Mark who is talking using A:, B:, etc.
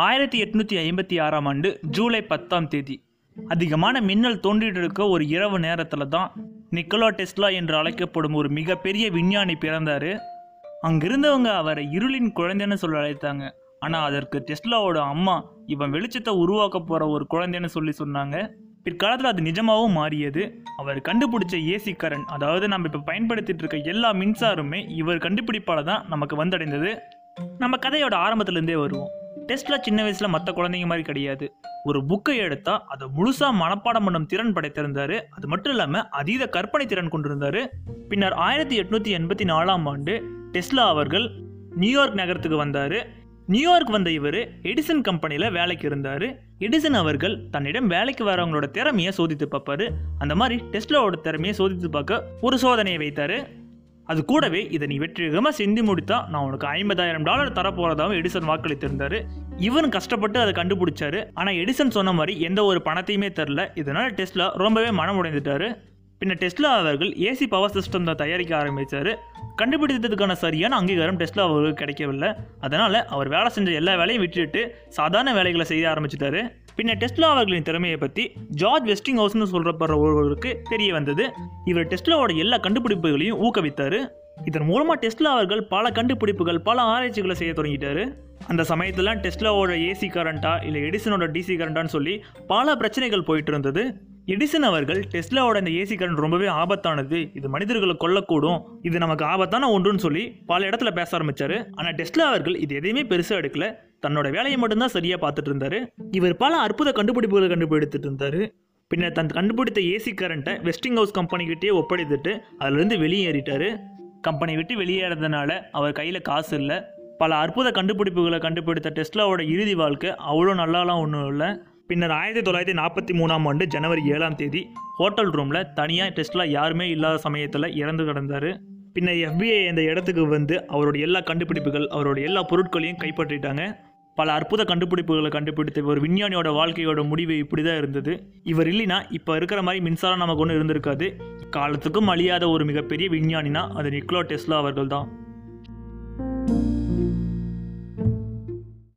A: ஆயிரத்தி எட்நூற்றி ஐம்பத்தி ஆறாம் ஆண்டு ஜூலை பத்தாம் தேதி. அதிகமான மின்னல் தோன்றிட்டு இருக்க ஒரு இரவு நேரத்தில் தான் நிக்கோலா டெஸ்லா என்று அழைக்கப்படும் ஒரு மிகப்பெரிய விஞ்ஞானி பிறந்தார். அங்கிருந்தவங்க அவரை இருளின் குழந்தைன்னு சொல்லி அழைத்தாங்க. ஆனால் அதற்கு டெஸ்லாவோட அம்மா இவன் வெளிச்சத்தை உருவாக்க போகிற ஒரு குழந்தைன்னு சொல்லி சொன்னாங்க. பிற்காலத்தில் அது நிஜமாகவும் மாறியது. அவர் கண்டுபிடிச்ச ஏசி கரண்ட் அதாவது நம்ம இப்போ பயன்படுத்திட்டு இருக்க எல்லா மின்சாரமே இவர் கண்டுபிடிப்பால தான் நமக்கு வந்தடைந்தது. நம்ம கதையோட ஆரம்பத்துலேருந்தே வருவோம். டெஸ்ட்லா சின்ன வயசில் மற்ற குழந்தைங்க மாதிரி கிடையாது. ஒரு புக்கை எடுத்தால் அதை முழுசாக மனப்பாடம் பண்ணும் திறன் படைத்திருந்தார். அது மட்டும் இல்லாமல் அதீத கற்பனை திறன் கொண்டிருந்தார். பின்னர் ஆயிரத்தி எட்நூற்றி எண்பத்தி நாலாம் ஆண்டு டெஸ்லா அவர்கள் நியூயார்க் நகரத்துக்கு வந்தார். நியூயார்க் வந்த இவர் எடிசன் கம்பெனியில் வேலைக்கு இருந்தார். எடிசன் அவர்கள் தன்னிடம் வேலைக்கு வரவங்களோட திறமையை சோதித்து பார்ப்பாரு. அந்த மாதிரி டெஸ்லாவோட திறமையை சோதித்து பார்க்க ஒரு சோதனையை வைத்தார். அது கூடவே இதை நீ வெற்றிகரமாக செஞ்சு முடித்தா நான் உனக்கு ஐம்பதாயிரம் டாலர் தரப்போகிறதாகவும் எடிசன் வாக்களித்திருந்தார். இவன் கஷ்டப்பட்டு அதை கண்டுபிடிச்சாரு. ஆனால் எடிசன் சொன்ன மாதிரி எந்த ஒரு பணத்தையுமே தரல. இதனால் டெஸ்லா ரொம்பவே மனமுடைந்துட்டாரு. பின்ன டெஸ்லா அவர்கள் ஏசி பவர் சிஸ்டம் தான் தயாரிக்க ஆரம்பித்தார் கண்டுபிடித்ததுக்கான சரியான அங்கீகாரம் டெஸ்லா அவர்களுக்கு கிடைக்கவில்லை. அதனால் அவர் வேலை செஞ்ச எல்லா வேலையும் விட்டுட்டு சாதாரண வேலைகளை செய்ய ஆரம்பிச்சிட்டாரு. பின்ன டெஸ்லா அவர்களின் திறமையை பற்றி ஜார்ஜ் வெஸ்டிங் ஹவுஸ்னு சொல்கிறப்படுற ஒருவருக்கு தெரிய வந்தது. இவர் டெஸ்லாவோட எல்லா கண்டுபிடிப்புகளையும் ஊக்குவித்தார். இதன் மூலமாக டெஸ்லா அவர்கள் பல கண்டுபிடிப்புகள் பல ஆராய்ச்சிகளை செய்ய தொடங்கிட்டாரு. அந்த சமயத்தில் டெஸ்லாவோட ஏசி கரண்டா இல்லை எடிசனோட டிசி கரண்டான்னு சொல்லி பல பிரச்சனைகள் போயிட்டு இருந்தது எடிசன் அவர்கள் டெஸ்லாவோட இந்த ஏசி கரண்ட் ரொம்பவே ஆபத்தானது இது மனிதர்களை கொல்லக்கூடும் இது நமக்கு ஆபத்தான ஒன்றுன்னு சொல்லி பல இடத்துல பேச ஆரம்பித்தார் ஆனால் டெஸ்லா அவர்கள் இது எதையுமே பெருசாக எடுக்கல. தன்னோட வேலையை மட்டும்தான் சரியாக பார்த்துட்டு இருந்தாரு. இவர் பல அற்புத கண்டுபிடிப்புகளை கண்டுபிடித்துட்டு இருந்தாரு. பின்னர் தன் கண்டுபிடித்த ஏசி கரண்ட்டை வெஸ்டிங் ஹவுஸ் கம்பெனிக்கிட்டே ஒப்படைத்துட்டு அதிலிருந்து வெளியேறிட்டார் கம்பெனி விட்டு வெளியேறதுனால அவர் கையில் காசு இல்லை. பல அற்புத கண்டுபிடிப்புகளை கண்டுபிடித்த டெஸ்லாவோட இறுதி வாழ்க்கை அவ்வளோ நல்லாலாம் ஒன்றும் இல்லை. பின்னர் ஆயிரத்தி தொள்ளாயிரத்தி நாற்பத்தி மூணாம் ஆண்டு ஜனவரி ஏழாம் தேதி ஹோட்டல் ரூமில் தனியாக டெஸ்லா யாருமே இல்லாத சமயத்தில் இறந்து கிடந்தார். பின்னர் எஃபிஐ அந்த இடத்துக்கு வந்து அவருடைய எல்லா கண்டுபிடிப்புகள் அவருடைய எல்லா பொருட்களையும் கைப்பற்றிட்டாங்க. பல அற்புத கண்டுபிடிப்புகளை கண்டுபிடித்த ஒரு விஞ்ஞானியோட வாழ்க்கையோட முடிவு இப்படி தான் இருந்தது. இவர் இல்லைனா இப்போ இருக்கிற மாதிரி மின்சாரம் நமக்கு ஒன்றும் இருந்திருக்காது. காலத்துக்கும் அழியாத ஒரு மிகப்பெரிய விஞ்ஞானினா அது நிக்லோ டெஸ்லா அவர்கள் தான்